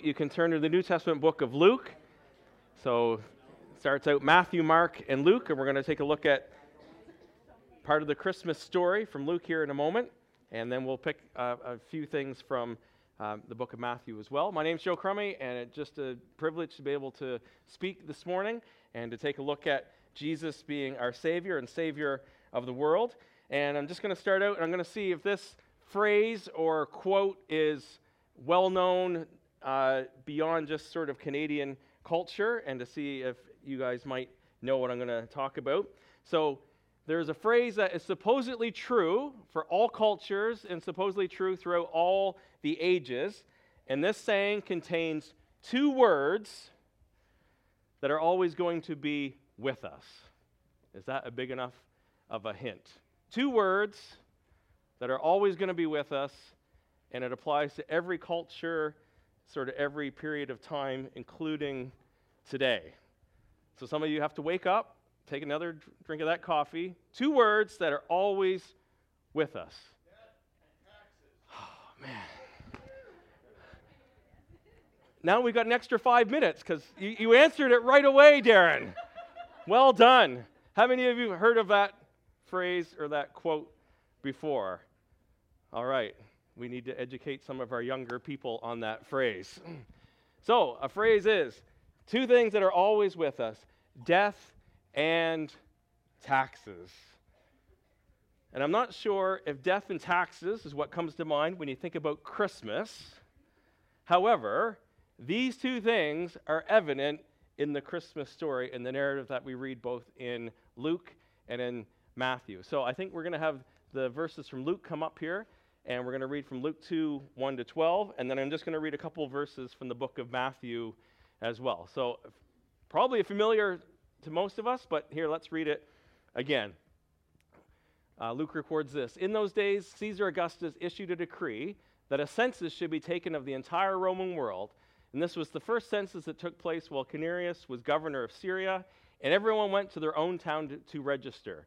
You can turn to the New Testament book of Luke. So it starts out Matthew, Mark, and Luke, and we're going to take a look at part of the Christmas story from Luke here in a moment, and then we'll pick uh, a few things from um, the book of Matthew as well. My name's Joe Crummy, and it's just a privilege to be able to speak this morning and to take a look at Jesus being our Savior and Savior of the world. And I'm just going to start out, and I'm going to see if this phrase or quote is well known uh, beyond just sort of Canadian culture and to see if you guys might know what I'm going to talk about. So, there's a phrase that is supposedly true for all cultures and supposedly true throughout all the ages. And this saying contains two words that are always going to be with us. Is that a big enough of a hint? Two words that are always going to be with us, and it applies to every culture sort of every period of time, including today. So some of you have to wake up, take another drink of that coffee. Two words that are always with us. Oh, man. Now we've got an extra five minutes because you, you answered it right away, Darren. well done. How many of you have heard of that phrase or that quote before? All right we need to educate some of our younger people on that phrase. so, a phrase is two things that are always with us death and taxes. And I'm not sure if death and taxes is what comes to mind when you think about Christmas. However, these two things are evident in the Christmas story in the narrative that we read both in Luke and in Matthew. So I think we're going to have the verses from Luke come up here and we're going to read from Luke 2 1 to 12, and then I'm just going to read a couple verses from the book of Matthew as well. So, probably familiar to most of us, but here, let's read it again. Uh, Luke records this In those days, Caesar Augustus issued a decree that a census should be taken of the entire Roman world. And this was the first census that took place while Quirinius was governor of Syria, and everyone went to their own town to, to register.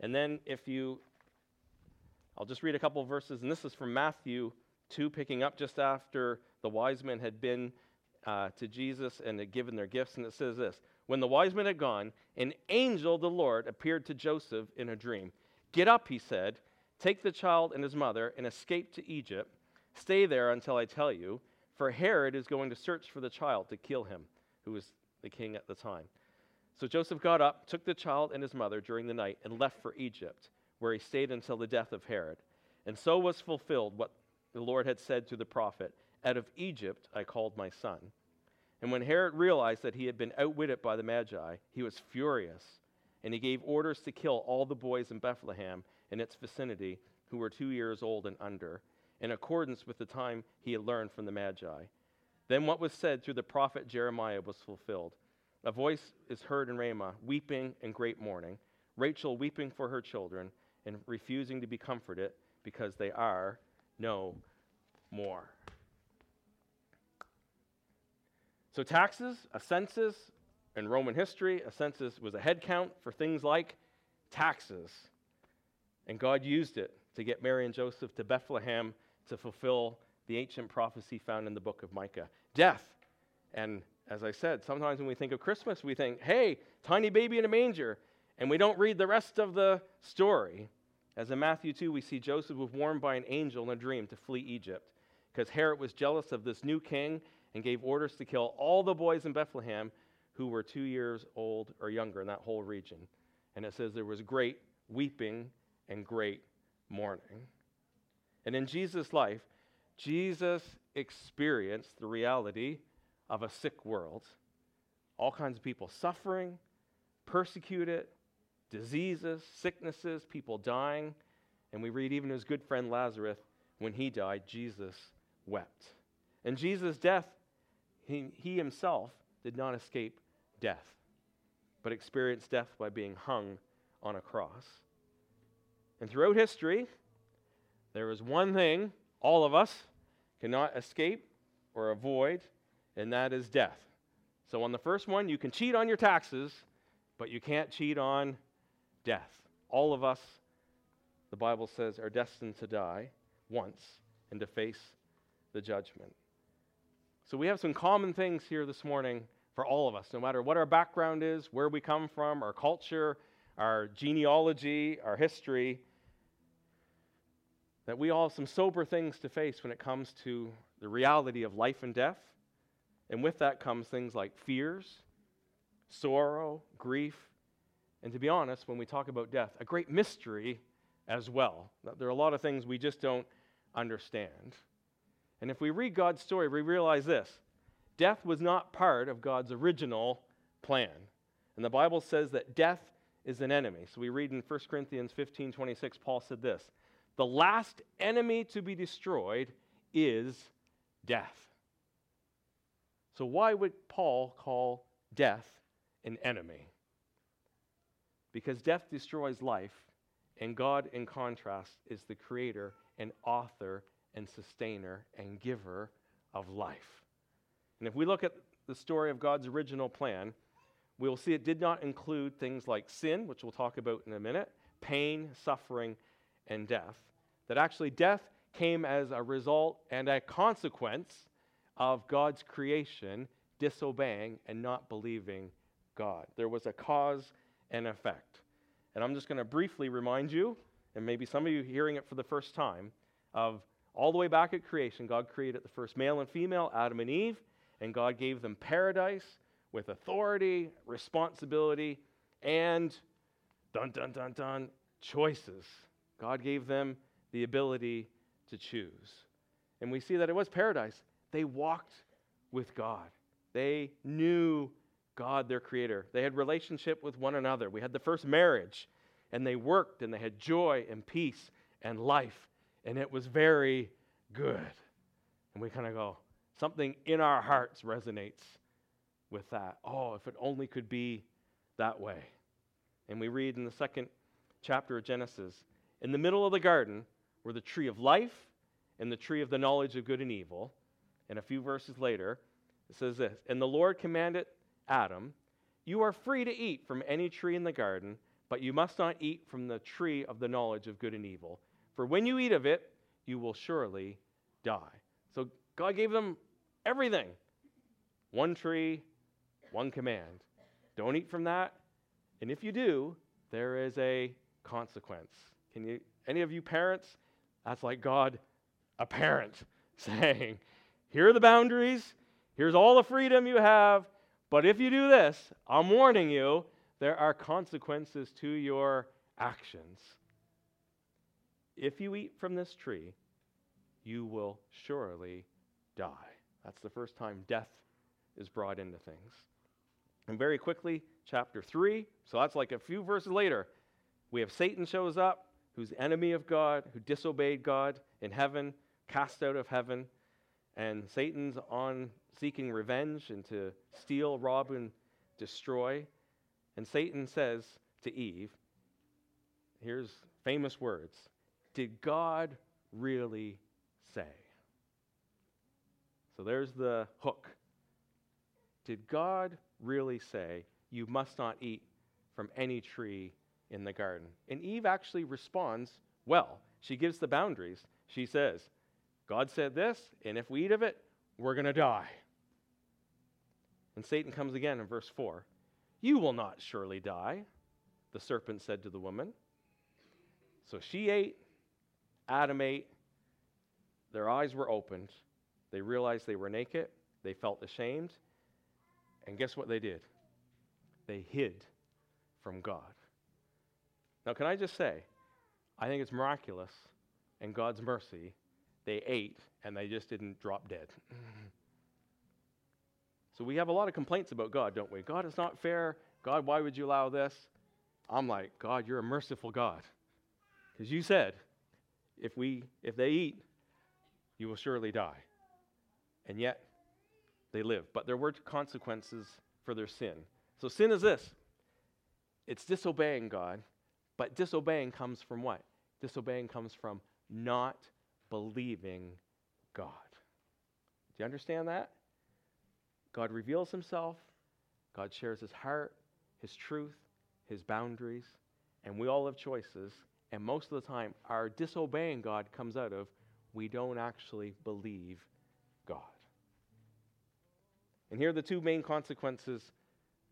And then, if you I'll just read a couple verses, and this is from Matthew 2, picking up just after the wise men had been uh, to Jesus and had given their gifts. And it says this When the wise men had gone, an angel of the Lord appeared to Joseph in a dream. Get up, he said, take the child and his mother and escape to Egypt. Stay there until I tell you, for Herod is going to search for the child to kill him, who was the king at the time. So Joseph got up, took the child and his mother during the night, and left for Egypt where he stayed until the death of Herod. And so was fulfilled what the Lord had said to the prophet Out of Egypt I called my son. And when Herod realized that he had been outwitted by the Magi, he was furious, and he gave orders to kill all the boys in Bethlehem and its vicinity who were two years old and under, in accordance with the time he had learned from the Magi. Then what was said through the prophet Jeremiah was fulfilled. A voice is heard in Ramah, weeping and great mourning, Rachel weeping for her children and refusing to be comforted because they are no more. So, taxes, a census, in Roman history, a census was a head count for things like taxes. And God used it to get Mary and Joseph to Bethlehem to fulfill the ancient prophecy found in the book of Micah. Death. And as I said, sometimes when we think of Christmas, we think, hey, tiny baby in a manger and we don't read the rest of the story. As in Matthew 2, we see Joseph was warned by an angel in a dream to flee Egypt because Herod was jealous of this new king and gave orders to kill all the boys in Bethlehem who were two years old or younger in that whole region. And it says there was great weeping and great mourning. And in Jesus' life, Jesus experienced the reality of a sick world. All kinds of people suffering, persecuted, diseases, sicknesses, people dying. And we read even his good friend Lazarus, when he died, Jesus wept. And Jesus' death, he, he himself did not escape death, but experienced death by being hung on a cross. And throughout history, there is one thing all of us cannot escape or avoid, and that is death. So, on the first one, you can cheat on your taxes, but you can't cheat on death. All of us, the Bible says, are destined to die once and to face the judgment. So, we have some common things here this morning for all of us, no matter what our background is, where we come from, our culture, our genealogy, our history that we all have some sober things to face when it comes to the reality of life and death. And with that comes things like fears, sorrow, grief, and to be honest, when we talk about death, a great mystery as well. There are a lot of things we just don't understand. And if we read God's story, we realize this death was not part of God's original plan. And the Bible says that death is an enemy. So we read in 1 Corinthians 15 26, Paul said this the last enemy to be destroyed is death. So, why would Paul call death an enemy? Because death destroys life, and God, in contrast, is the creator and author and sustainer and giver of life. And if we look at the story of God's original plan, we'll see it did not include things like sin, which we'll talk about in a minute, pain, suffering, and death. That actually death came as a result and a consequence of God's creation disobeying and not believing God. There was a cause and effect. And I'm just going to briefly remind you, and maybe some of you hearing it for the first time, of all the way back at creation, God created the first male and female, Adam and Eve, and God gave them paradise with authority, responsibility, and dun dun dun dun choices. God gave them the ability to choose. And we see that it was paradise. They walked with God. They knew God, their creator. They had relationship with one another. We had the first marriage, and they worked and they had joy and peace and life, and it was very good. And we kind of go, something in our hearts resonates with that. Oh, if it only could be that way. And we read in the second chapter of Genesis in the middle of the garden were the tree of life and the tree of the knowledge of good and evil. And a few verses later, it says this And the Lord commanded Adam, You are free to eat from any tree in the garden, but you must not eat from the tree of the knowledge of good and evil. For when you eat of it, you will surely die. So God gave them everything one tree, one command. Don't eat from that. And if you do, there is a consequence. Can you, any of you parents, that's like God, a parent, saying, Here are the boundaries, here's all the freedom you have, but if you do this, I'm warning you, there are consequences to your actions. If you eat from this tree, you will surely die. That's the first time death is brought into things. And very quickly, chapter 3, so that's like a few verses later, we have Satan shows up who's enemy of God, who disobeyed God in heaven, cast out of heaven. And Satan's on seeking revenge and to steal, rob, and destroy. And Satan says to Eve, here's famous words Did God really say? So there's the hook. Did God really say, You must not eat from any tree in the garden. And Eve actually responds well. She gives the boundaries. She says, God said this, and if we eat of it, we're going to die. And Satan comes again in verse 4. You will not surely die, the serpent said to the woman. So she ate, Adam ate, their eyes were opened. They realized they were naked, they felt ashamed, and guess what they did? they hid from God. Now, can I just say, I think it's miraculous and God's mercy. They ate and they just didn't drop dead. so we have a lot of complaints about God, don't we? God, it's not fair. God, why would you allow this? I'm like, God, you're a merciful God. Because you said, if, we, if they eat, you will surely die. And yet, they live. But there were consequences for their sin. So sin is this it's disobeying God, but disobeying comes from what? Disobeying comes from not believing God. Do you understand that? God reveals himself, God shares his heart, his truth, his boundaries, and we all have choices. And most of the time, our disobeying God comes out of we don't actually believe God. And here are the two main consequences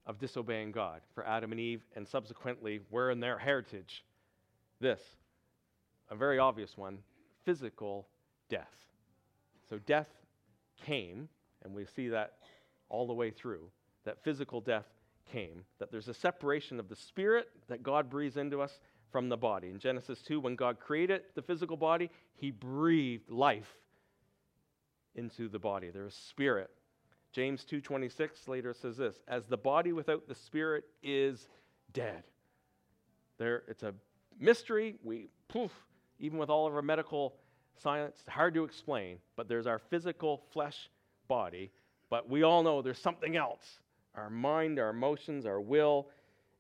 of disobeying God for Adam and Eve, and subsequently, we're in their heritage. This, a very obvious one physical death. So death came, and we see that all the way through, that physical death came, that there's a separation of the spirit that God breathes into us from the body. In Genesis 2, when God created the physical body, he breathed life into the body. There is spirit. James 2:26 later says this, as the body without the spirit is dead. There it's a mystery. We poof, even with all of our medical science, hard to explain, but there's our physical flesh body, but we all know there's something else. Our mind, our emotions, our will,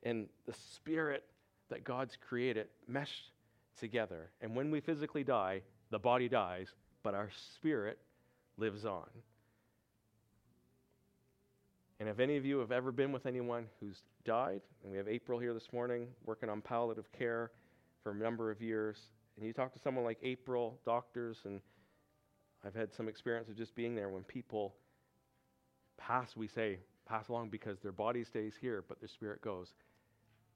and the spirit that God's created meshed together. And when we physically die, the body dies, but our spirit lives on. And if any of you have ever been with anyone who's died, and we have April here this morning working on palliative care for a number of years, and you talk to someone like April, doctors, and I've had some experience of just being there when people pass, we say, pass along because their body stays here, but their spirit goes.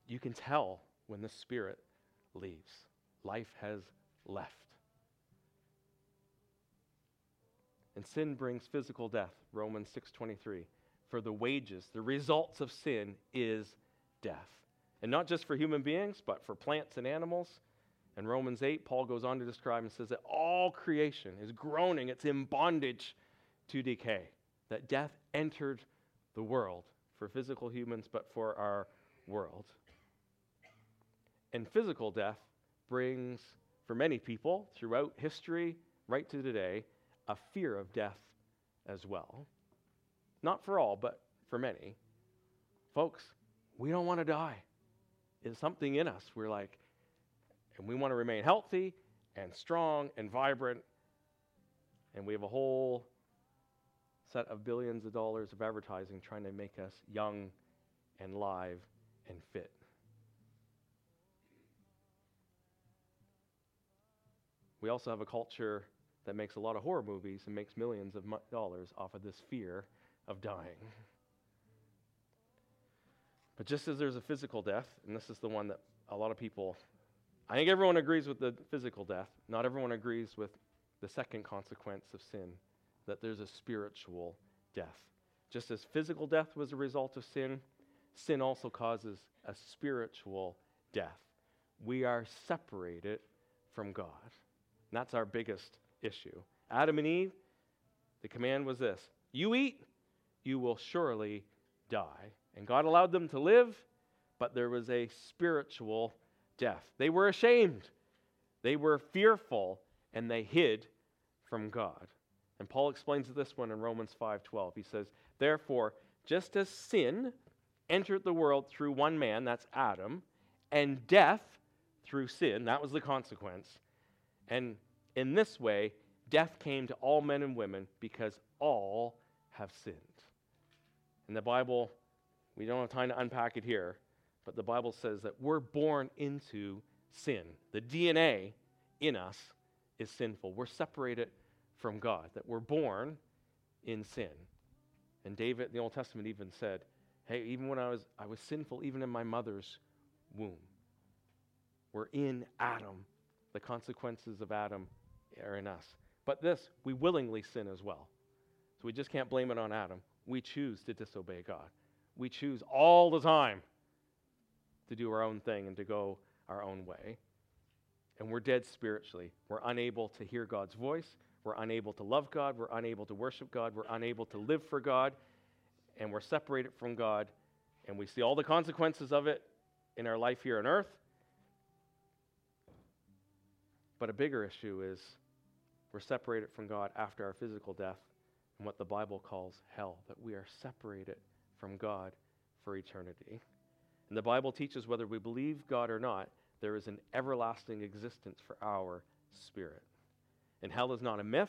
You can tell when the spirit leaves. Life has left. And sin brings physical death, Romans 6:23. For the wages, the results of sin is death. And not just for human beings, but for plants and animals. In Romans 8, Paul goes on to describe and says that all creation is groaning, it's in bondage to decay. That death entered the world for physical humans, but for our world. And physical death brings, for many people throughout history, right to today, a fear of death as well. Not for all, but for many. Folks, we don't want to die. It's something in us. We're like, and we want to remain healthy and strong and vibrant. And we have a whole set of billions of dollars of advertising trying to make us young and live and fit. We also have a culture that makes a lot of horror movies and makes millions of dollars off of this fear of dying. But just as there's a physical death, and this is the one that a lot of people, I think everyone agrees with the physical death. Not everyone agrees with the second consequence of sin, that there's a spiritual death. Just as physical death was a result of sin, sin also causes a spiritual death. We are separated from God. And that's our biggest issue. Adam and Eve, the command was this You eat, you will surely die. And God allowed them to live, but there was a spiritual death. They were ashamed, they were fearful, and they hid from God. And Paul explains this one in Romans 5:12. He says, "Therefore, just as sin entered the world through one man, that's Adam, and death through sin, that was the consequence, and in this way, death came to all men and women because all have sinned. In the Bible, we don't have time to unpack it here, but the Bible says that we're born into sin. The DNA in us is sinful. We're separated from God, that we're born in sin. And David the Old Testament even said, Hey, even when I was I was sinful even in my mother's womb. We're in Adam the consequences of Adam are in us. But this, we willingly sin as well. So we just can't blame it on Adam. We choose to disobey God. we choose all the time to do our own thing and to go our own way. And we're dead spiritually. We're unable to hear God's voice. We're unable to love God. We're unable to worship God. We're unable to live for God. And we're separated from God. And we see all the consequences of it in our life here on earth. But a bigger issue is we're separated from God after our physical death and what the Bible calls hell, that we are separated from God for eternity. And the Bible teaches whether we believe God or not, there is an everlasting existence for our spirit. And hell is not a myth,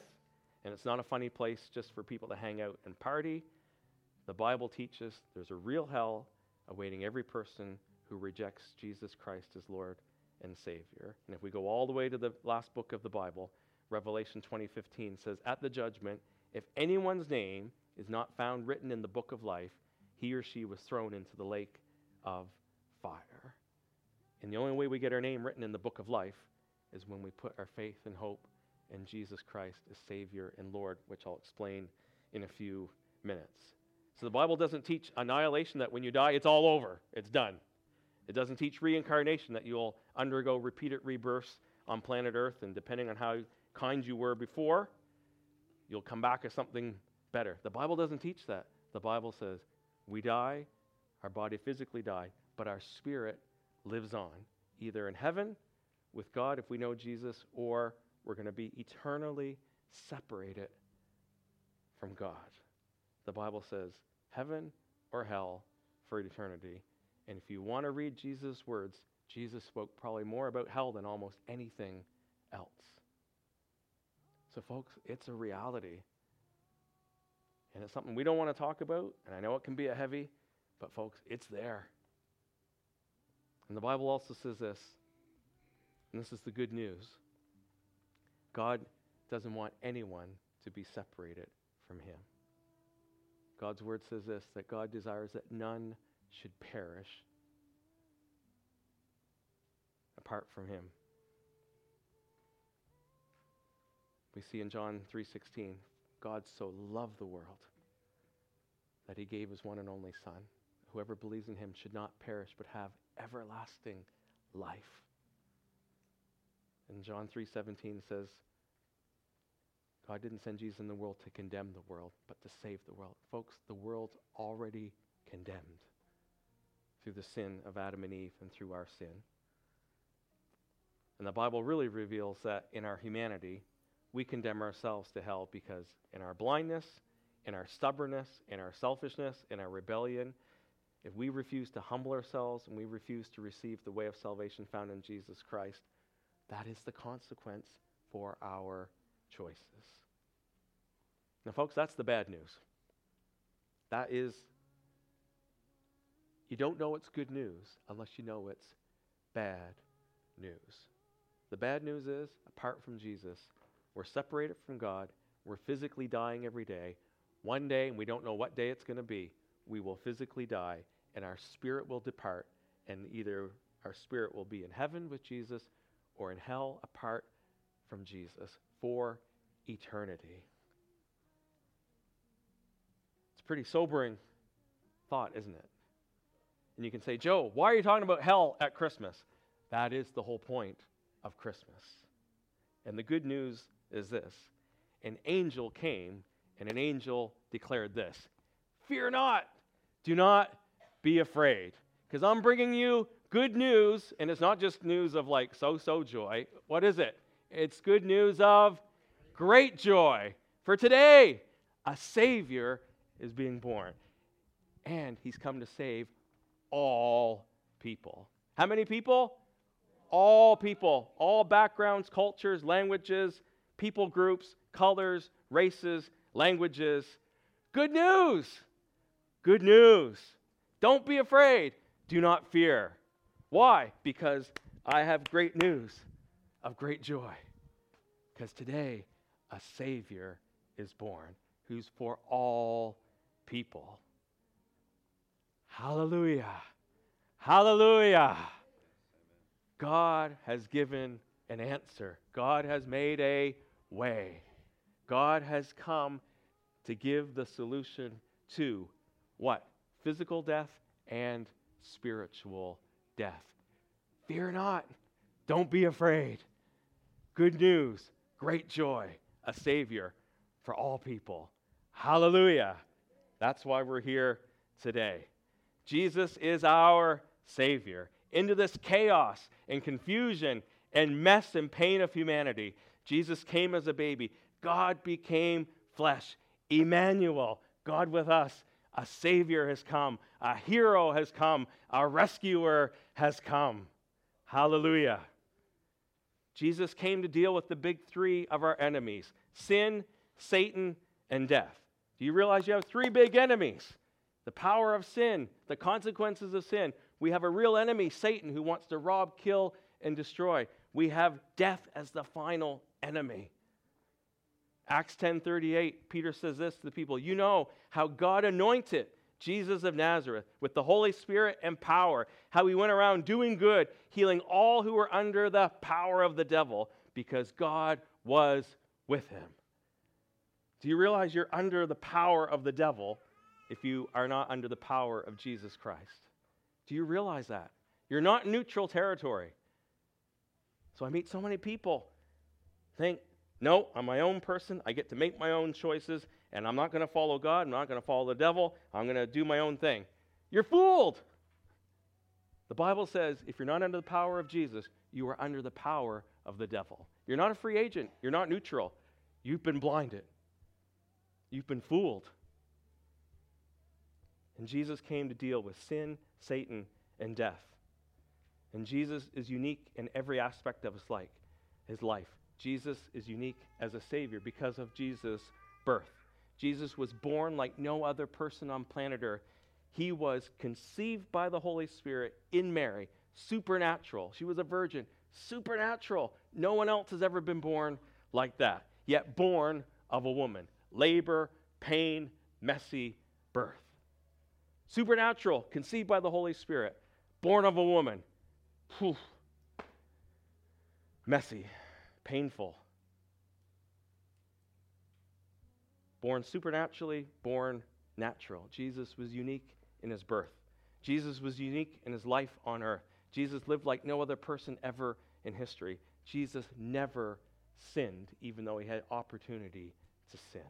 and it's not a funny place just for people to hang out and party. The Bible teaches there's a real hell awaiting every person who rejects Jesus Christ as Lord and Savior. And if we go all the way to the last book of the Bible, Revelation 20:15 says, "At the judgment, if anyone's name is not found written in the book of life, he or she was thrown into the lake of fire." And the only way we get our name written in the book of life is when we put our faith and hope in Jesus Christ as Savior and Lord, which I'll explain in a few minutes. So the Bible doesn't teach annihilation that when you die, it's all over, it's done. It doesn't teach reincarnation that you'll undergo repeated rebirths on planet Earth, and depending on how kind you were before, you'll come back as something better. The Bible doesn't teach that. The Bible says we die, our body physically die, but our spirit lives on, either in heaven with God if we know Jesus, or we're going to be eternally separated from God. The Bible says heaven or hell for eternity. And if you want to read Jesus' words, Jesus spoke probably more about hell than almost anything else. So, folks, it's a reality. And it's something we don't want to talk about. And I know it can be a heavy, but, folks, it's there. And the Bible also says this, and this is the good news God doesn't want anyone to be separated from Him. God's word says this that God desires that none should perish apart from Him. We see in John 3:16, God so loved the world that he gave his one and only son. Whoever believes in him should not perish but have everlasting life. And John 3:17 says God didn't send Jesus in the world to condemn the world, but to save the world. Folks, the world's already condemned through the sin of Adam and Eve and through our sin. And the Bible really reveals that in our humanity, we condemn ourselves to hell because in our blindness, in our stubbornness, in our selfishness, in our rebellion, if we refuse to humble ourselves and we refuse to receive the way of salvation found in Jesus Christ, that is the consequence for our choices. Now, folks, that's the bad news. That is, you don't know it's good news unless you know it's bad news. The bad news is, apart from Jesus, we're separated from God. We're physically dying every day. One day, and we don't know what day it's going to be, we will physically die and our spirit will depart. And either our spirit will be in heaven with Jesus or in hell apart from Jesus for eternity. It's a pretty sobering thought, isn't it? And you can say, Joe, why are you talking about hell at Christmas? That is the whole point of Christmas. And the good news is this an angel came and an angel declared this Fear not, do not be afraid, because I'm bringing you good news, and it's not just news of like so so joy. What is it? It's good news of great joy. For today, a Savior is being born, and He's come to save all people. How many people? All people, all backgrounds, cultures, languages, people groups, colors, races, languages. Good news! Good news. Don't be afraid. Do not fear. Why? Because I have great news of great joy. Because today a Savior is born who's for all people. Hallelujah. Hallelujah. God has given an answer. God has made a way. God has come to give the solution to what? Physical death and spiritual death. Fear not. Don't be afraid. Good news, great joy, a Savior for all people. Hallelujah. That's why we're here today. Jesus is our Savior. Into this chaos and confusion and mess and pain of humanity, Jesus came as a baby. God became flesh. Emmanuel, God with us. A Savior has come. A hero has come. A rescuer has come. Hallelujah. Jesus came to deal with the big three of our enemies sin, Satan, and death. Do you realize you have three big enemies? The power of sin, the consequences of sin. We have a real enemy, Satan, who wants to rob, kill, and destroy. We have death as the final enemy. Acts 10:38, Peter says this to the people, "You know how God anointed Jesus of Nazareth with the Holy Spirit and power, how he went around doing good, healing all who were under the power of the devil, because God was with him." Do you realize you're under the power of the devil if you are not under the power of Jesus Christ? Do you realize that? You're not neutral territory. So I meet so many people think, no, I'm my own person. I get to make my own choices, and I'm not going to follow God. I'm not going to follow the devil. I'm going to do my own thing. You're fooled. The Bible says if you're not under the power of Jesus, you are under the power of the devil. You're not a free agent. You're not neutral. You've been blinded. You've been fooled. And Jesus came to deal with sin, Satan, and death. And Jesus is unique in every aspect of his life. His life. Jesus is unique as a Savior because of Jesus' birth. Jesus was born like no other person on planet Earth. He was conceived by the Holy Spirit in Mary, supernatural. She was a virgin, supernatural. No one else has ever been born like that, yet born of a woman. Labor, pain, messy birth. Supernatural, conceived by the Holy Spirit, born of a woman. Whew. Messy, painful. Born supernaturally, born natural. Jesus was unique in his birth. Jesus was unique in his life on earth. Jesus lived like no other person ever in history. Jesus never sinned, even though he had opportunity to sin.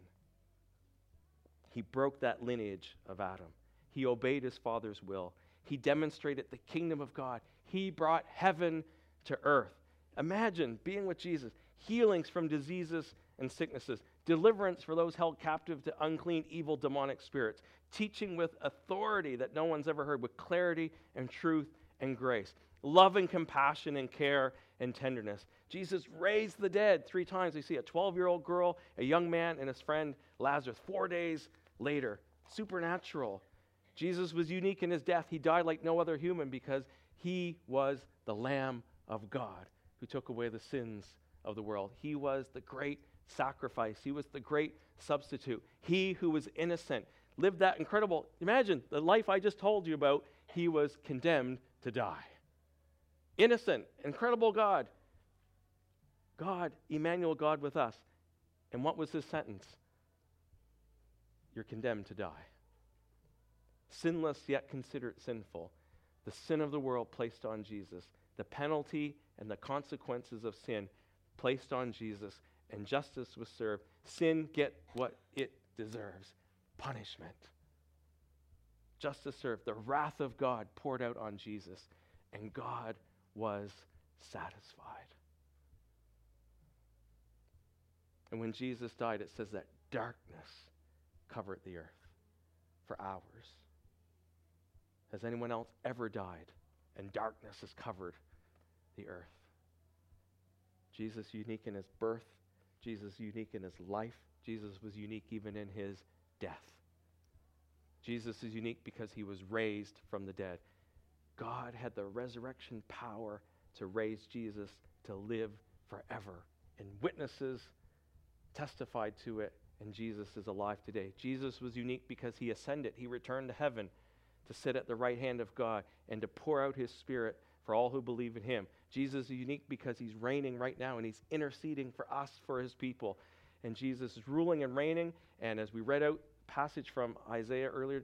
He broke that lineage of Adam. He obeyed his Father's will. He demonstrated the kingdom of God. He brought heaven to earth. Imagine being with Jesus, healings from diseases and sicknesses, deliverance for those held captive to unclean, evil, demonic spirits, teaching with authority that no one's ever heard, with clarity and truth and grace, love and compassion and care and tenderness. Jesus raised the dead three times. We see a 12 year old girl, a young man, and his friend Lazarus four days later. Supernatural. Jesus was unique in his death. He died like no other human because he was the Lamb of God who took away the sins of the world. He was the great sacrifice. He was the great substitute. He who was innocent lived that incredible, imagine the life I just told you about. He was condemned to die. Innocent, incredible God. God, Emmanuel, God with us. And what was his sentence? You're condemned to die. Sinless, yet considered sinful the sin of the world placed on Jesus, the penalty and the consequences of sin placed on Jesus, and justice was served. Sin get what it deserves punishment. Justice served. The wrath of God poured out on Jesus, and God was satisfied. And when Jesus died, it says that darkness covered the earth for hours. Has anyone else ever died and darkness has covered the earth? Jesus unique in his birth, Jesus unique in his life, Jesus was unique even in his death. Jesus is unique because he was raised from the dead. God had the resurrection power to raise Jesus to live forever. And witnesses testified to it, and Jesus is alive today. Jesus was unique because he ascended, he returned to heaven to sit at the right hand of God and to pour out his spirit for all who believe in him. Jesus is unique because he's reigning right now and he's interceding for us, for his people. And Jesus is ruling and reigning. And as we read out passage from Isaiah earlier,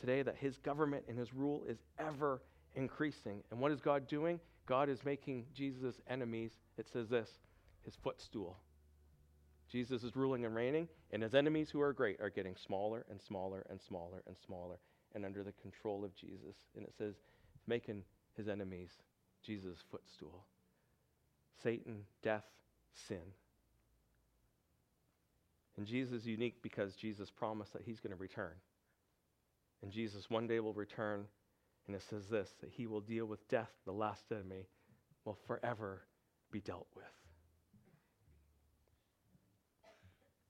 today that his government and his rule is ever increasing. And what is God doing? God is making Jesus' enemies, it says this, his footstool. Jesus is ruling and reigning, and his enemies who are great are getting smaller and smaller and smaller and smaller and under the control of Jesus. And it says, making his enemies Jesus' footstool. Satan, death, sin. And Jesus is unique because Jesus promised that he's going to return. And Jesus one day will return, and it says this that he will deal with death, the last enemy, will forever be dealt with.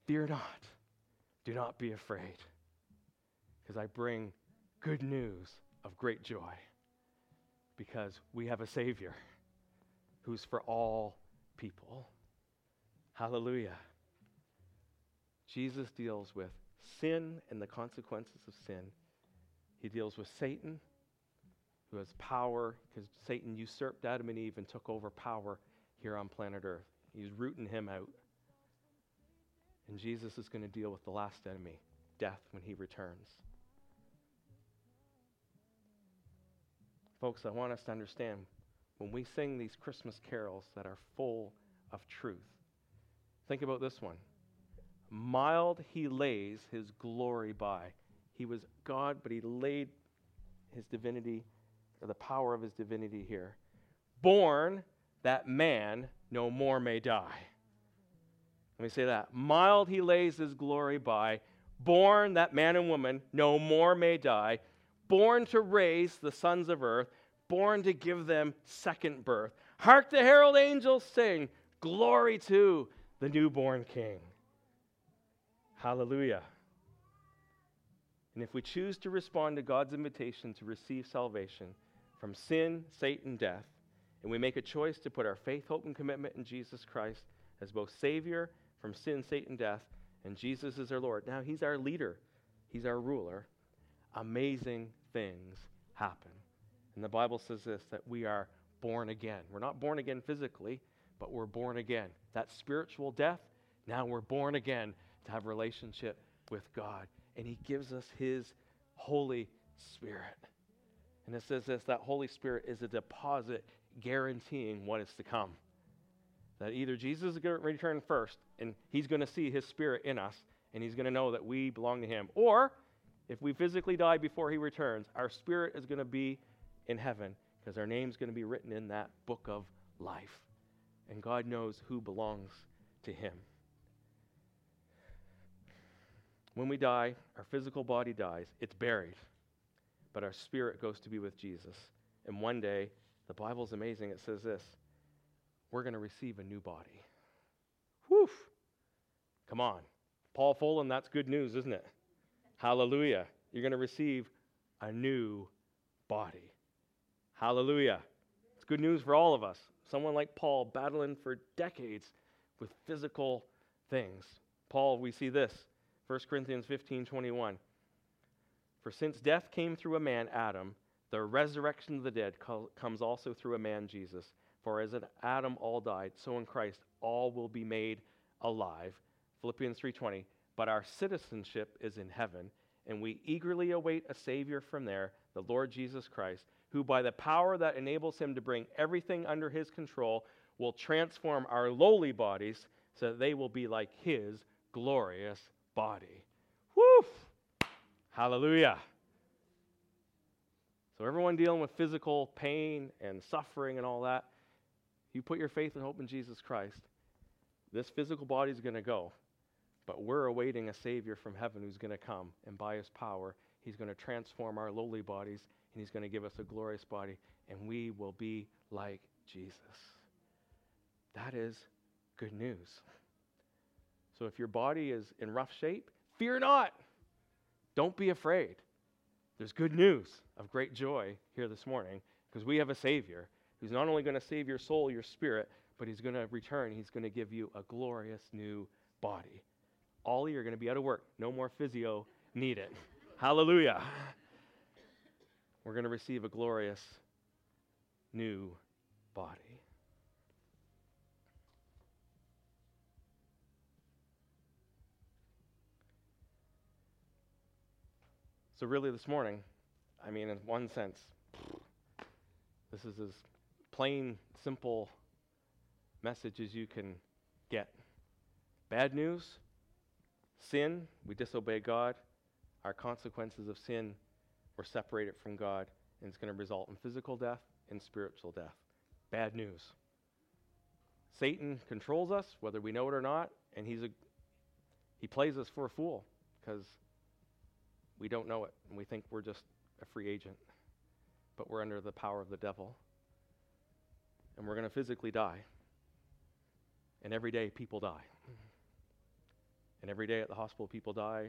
Fear not, do not be afraid, because I bring good news of great joy, because we have a Savior who's for all people. Hallelujah. Jesus deals with sin and the consequences of sin. He deals with Satan, who has power, because Satan usurped Adam and Eve and took over power here on planet Earth. He's rooting him out. And Jesus is going to deal with the last enemy, death, when he returns. Folks, I want us to understand when we sing these Christmas carols that are full of truth, think about this one. Mild he lays his glory by. He was God, but he laid his divinity, or the power of his divinity here. Born that man no more may die. Let me say that. Mild he lays his glory by. Born that man and woman no more may die. Born to raise the sons of earth. Born to give them second birth. Hark the herald angels sing. Glory to the newborn king. Hallelujah. And if we choose to respond to God's invitation to receive salvation from sin, Satan, death, and we make a choice to put our faith, hope, and commitment in Jesus Christ as both Savior from sin, Satan, death, and Jesus is our Lord. Now, He's our leader, He's our ruler. Amazing things happen. And the Bible says this that we are born again. We're not born again physically, but we're born again. That spiritual death, now we're born again to have relationship with God. And he gives us his Holy Spirit. And it says this that Holy Spirit is a deposit guaranteeing what is to come. That either Jesus is going to return first and he's going to see his spirit in us and he's going to know that we belong to him. Or if we physically die before he returns, our spirit is going to be in heaven because our name's going to be written in that book of life. And God knows who belongs to him. When we die, our physical body dies, it's buried, but our spirit goes to be with Jesus. And one day, the Bible's amazing. It says this we're going to receive a new body. Whew. Come on. Paul Folan, that's good news, isn't it? Hallelujah. You're going to receive a new body. Hallelujah. It's good news for all of us. Someone like Paul battling for decades with physical things. Paul, we see this 1 Corinthians 15 21. For since death came through a man, Adam, the resurrection of the dead co- comes also through a man, Jesus. For as in Adam all died, so in Christ all will be made alive. Philippians 3:20. But our citizenship is in heaven, and we eagerly await a Savior from there, the Lord Jesus Christ, who by the power that enables him to bring everything under his control will transform our lowly bodies so that they will be like his glorious body. Woo! Hallelujah. So, everyone dealing with physical pain and suffering and all that, you put your faith and hope in Jesus Christ, this physical body is going to go. But we're awaiting a Savior from heaven who's going to come, and by His power, He's going to transform our lowly bodies, and He's going to give us a glorious body, and we will be like Jesus. That is good news. So if your body is in rough shape, fear not. Don't be afraid. There's good news of great joy here this morning because we have a Savior who's not only going to save your soul, your spirit, but He's going to return. He's going to give you a glorious new body. All you are going to be out of work. No more physio needed. Hallelujah. We're going to receive a glorious new body. So, really, this morning, I mean, in one sense, this is as plain, simple message as you can get. Bad news sin, we disobey God. Our consequences of sin, we're separated from God, and it's going to result in physical death and spiritual death. Bad news. Satan controls us, whether we know it or not, and he's a, he plays us for a fool because we don't know it, and we think we're just a free agent. But we're under the power of the devil. And we're going to physically die. And every day, people die. And every day at the hospital, people die.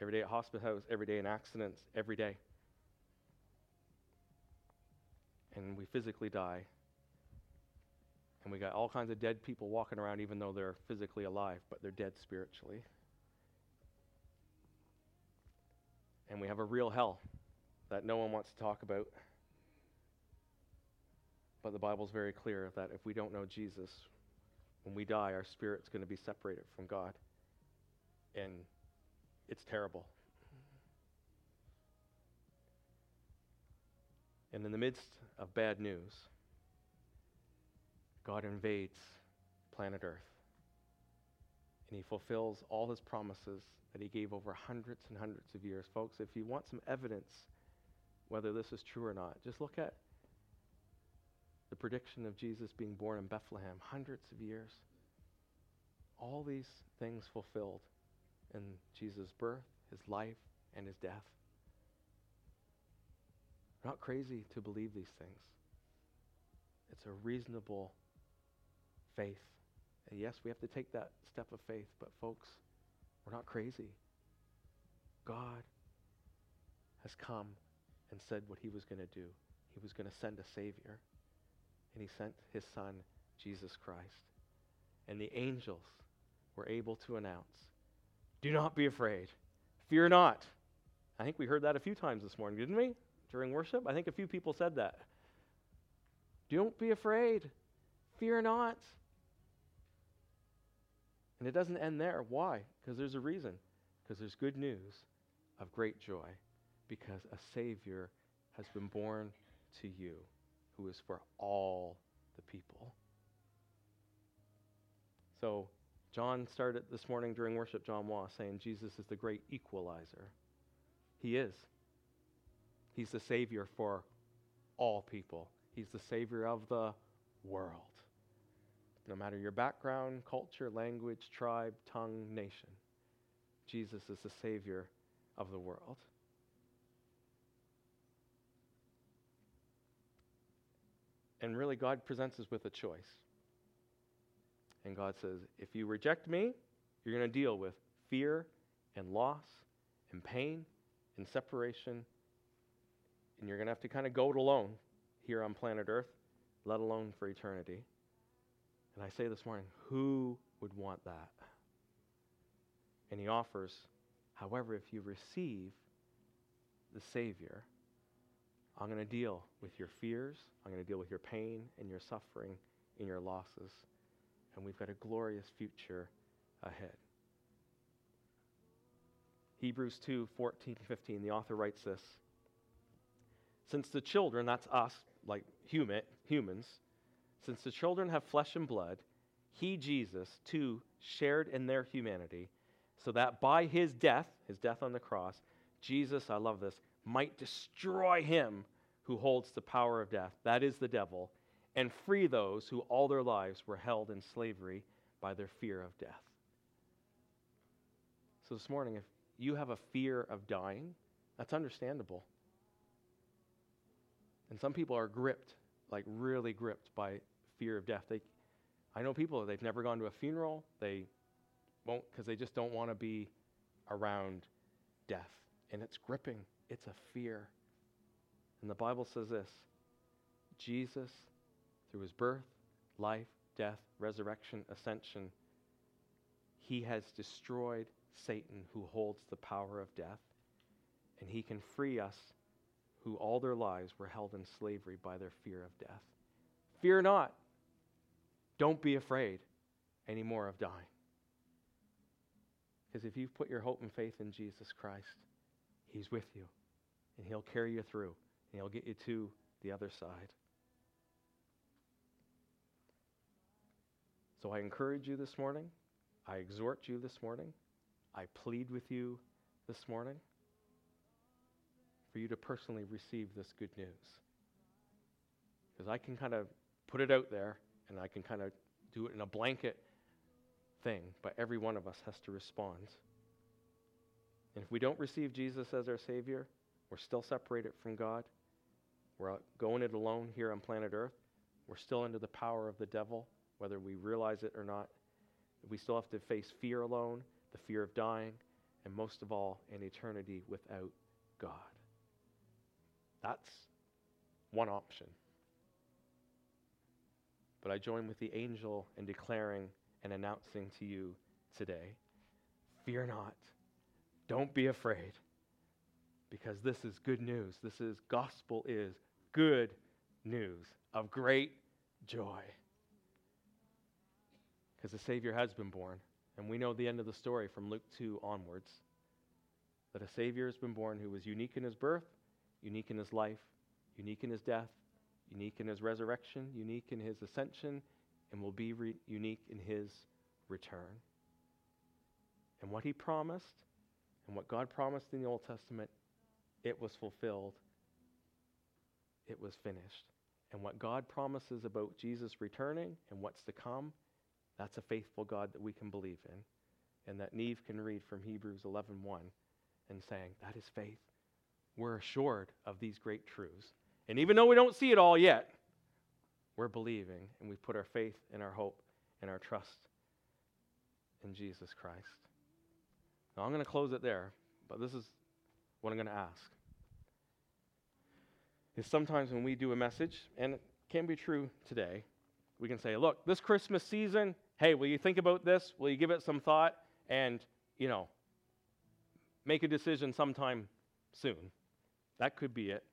Every day at hospital house, every day in accidents, every day. And we physically die. And we got all kinds of dead people walking around, even though they're physically alive, but they're dead spiritually. And we have a real hell that no one wants to talk about. But the Bible's very clear that if we don't know Jesus, when we die, our spirit's going to be separated from God. And it's terrible. And in the midst of bad news, God invades planet Earth. And he fulfills all his promises that he gave over hundreds and hundreds of years. Folks, if you want some evidence whether this is true or not, just look at the prediction of Jesus being born in Bethlehem, hundreds of years. All these things fulfilled in Jesus' birth, his life, and his death. not crazy to believe these things. It's a reasonable faith. And yes, we have to take that step of faith, but folks, we're not crazy. God has come and said what he was going to do. He was going to send a Savior. And he sent his Son, Jesus Christ. And the angels were able to announce, Do not be afraid. Fear not. I think we heard that a few times this morning, didn't we? During worship? I think a few people said that. Don't be afraid. Fear not. And it doesn't end there. Why? Because there's a reason. Because there's good news of great joy. Because a Savior has been born to you who is for all the people. So, John started this morning during worship, John was saying Jesus is the great equalizer. He is. He's the Savior for all people, He's the Savior of the world no matter your background, culture, language, tribe, tongue, nation. Jesus is the Savior of the world. And really, God presents us with a choice. And God says, if you reject me, you're going to deal with fear and loss and pain and separation. And you're going to have to kind of go it alone here on planet Earth, let alone for eternity. And I say this morning, who would want that? And he offers, however, if you receive the Savior, I'm going to deal with your fears, I'm going to deal with your pain and your suffering and your losses. And we've got a glorious future ahead. Hebrews 2 14, 15, the author writes this. Since the children, that's us, like human, humans, since the children have flesh and blood, he, Jesus, too, shared in their humanity, so that by his death, his death on the cross, Jesus, I love this, might destroy him who holds the power of death, that is the devil, and free those who all their lives were held in slavery by their fear of death. So this morning, if you have a fear of dying, that's understandable. And some people are gripped, like really gripped by fear of death. They, I know people, they've never gone to a funeral. They won't because they just don't want to be around death. And it's gripping, it's a fear. And the Bible says this Jesus, through his birth, life, death, resurrection, ascension, he has destroyed Satan who holds the power of death. And he can free us who all their lives were held in slavery by their fear of death. Fear not. Don't be afraid anymore of dying. Because if you've put your hope and faith in Jesus Christ, He's with you, and He'll carry you through, and He'll get you to the other side. So I encourage you this morning. I exhort you this morning. I plead with you this morning for you to personally receive this good news. Because I can kind of put it out there and I can kind of do it in a blanket thing, but every one of us has to respond. And if we don't receive Jesus as our Savior, we're still separated from God. We're going it alone here on planet Earth. We're still under the power of the devil, whether we realize it or not. We still have to face fear alone, the fear of dying, and most of all, an eternity without God. That's one option. But I join with the angel in declaring and announcing to you today fear not, don't be afraid, because this is good news. This is gospel is good news of great joy. Because the Savior has been born, and we know the end of the story from Luke 2 onwards that a Savior has been born who was unique in his birth, unique in his life, unique in his death, unique in his resurrection, unique in his ascension, and will be re- unique in his return. And what he promised, and what God promised in the Old Testament, it was fulfilled. It was finished. And what God promises about Jesus returning and what's to come, that's a faithful God that we can believe in. And that Neve can read from Hebrews 11:1 and saying, that is faith. We're assured of these great truths. And even though we don't see it all yet, we're believing and we put our faith and our hope and our trust in Jesus Christ. Now, I'm going to close it there, but this is what I'm going to ask. Is sometimes when we do a message, and it can be true today, we can say, look, this Christmas season, hey, will you think about this? Will you give it some thought? And, you know, make a decision sometime soon. That could be it.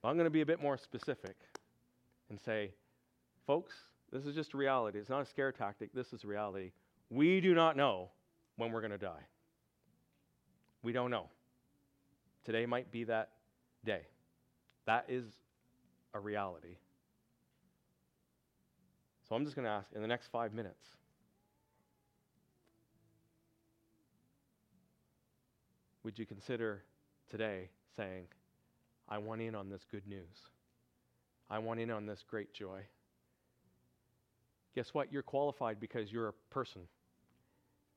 But I'm going to be a bit more specific and say, folks, this is just reality. It's not a scare tactic. This is reality. We do not know when we're going to die. We don't know. Today might be that day. That is a reality. So I'm just going to ask in the next five minutes would you consider today saying, I want in on this good news? I want in on this great joy. Guess what? You're qualified because you're a person.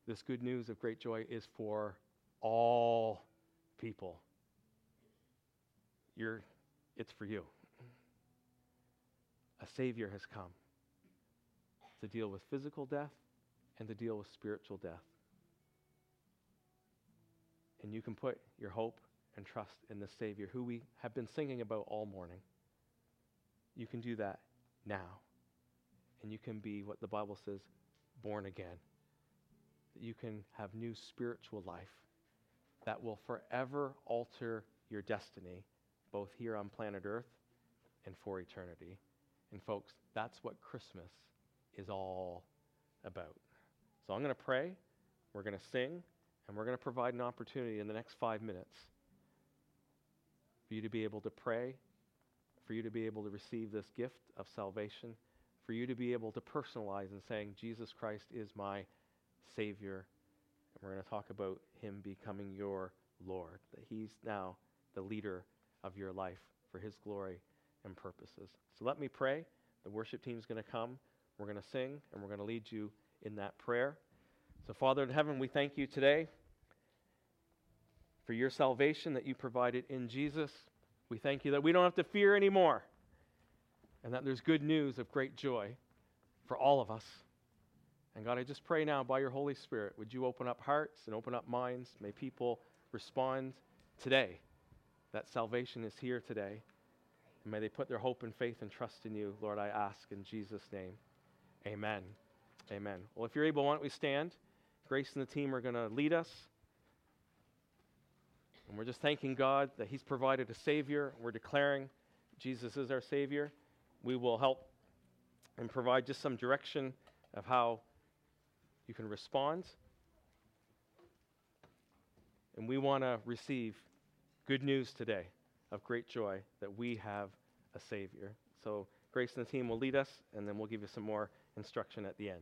This good news of great joy is for all people. You're, it's for you. A Savior has come to deal with physical death and to deal with spiritual death. And you can put your hope and trust in the Savior who we have been singing about all morning. You can do that now. And you can be what the Bible says born again. That you can have new spiritual life that will forever alter your destiny, both here on planet Earth and for eternity. And, folks, that's what Christmas is all about. So I'm going to pray, we're going to sing, and we're going to provide an opportunity in the next five minutes for you to be able to pray, for you to be able to receive this gift of salvation, for you to be able to personalize and saying, Jesus Christ is my Savior. And we're going to talk about Him becoming your Lord, that He's now the leader of your life for His glory and purposes. So let me pray. The worship team is going to come. We're going to sing, and we're going to lead you in that prayer. So, Father in heaven, we thank you today for your salvation that you provided in Jesus. We thank you that we don't have to fear anymore and that there's good news of great joy for all of us. And God, I just pray now by your Holy Spirit, would you open up hearts and open up minds? May people respond today that salvation is here today. And may they put their hope and faith and trust in you, Lord, I ask in Jesus' name. Amen. Amen. Well, if you're able, why don't we stand? Grace and the team are going to lead us. And we're just thanking God that He's provided a Savior. We're declaring Jesus is our Savior. We will help and provide just some direction of how you can respond. And we want to receive good news today of great joy that we have a Savior. So, Grace and the team will lead us, and then we'll give you some more instruction at the end.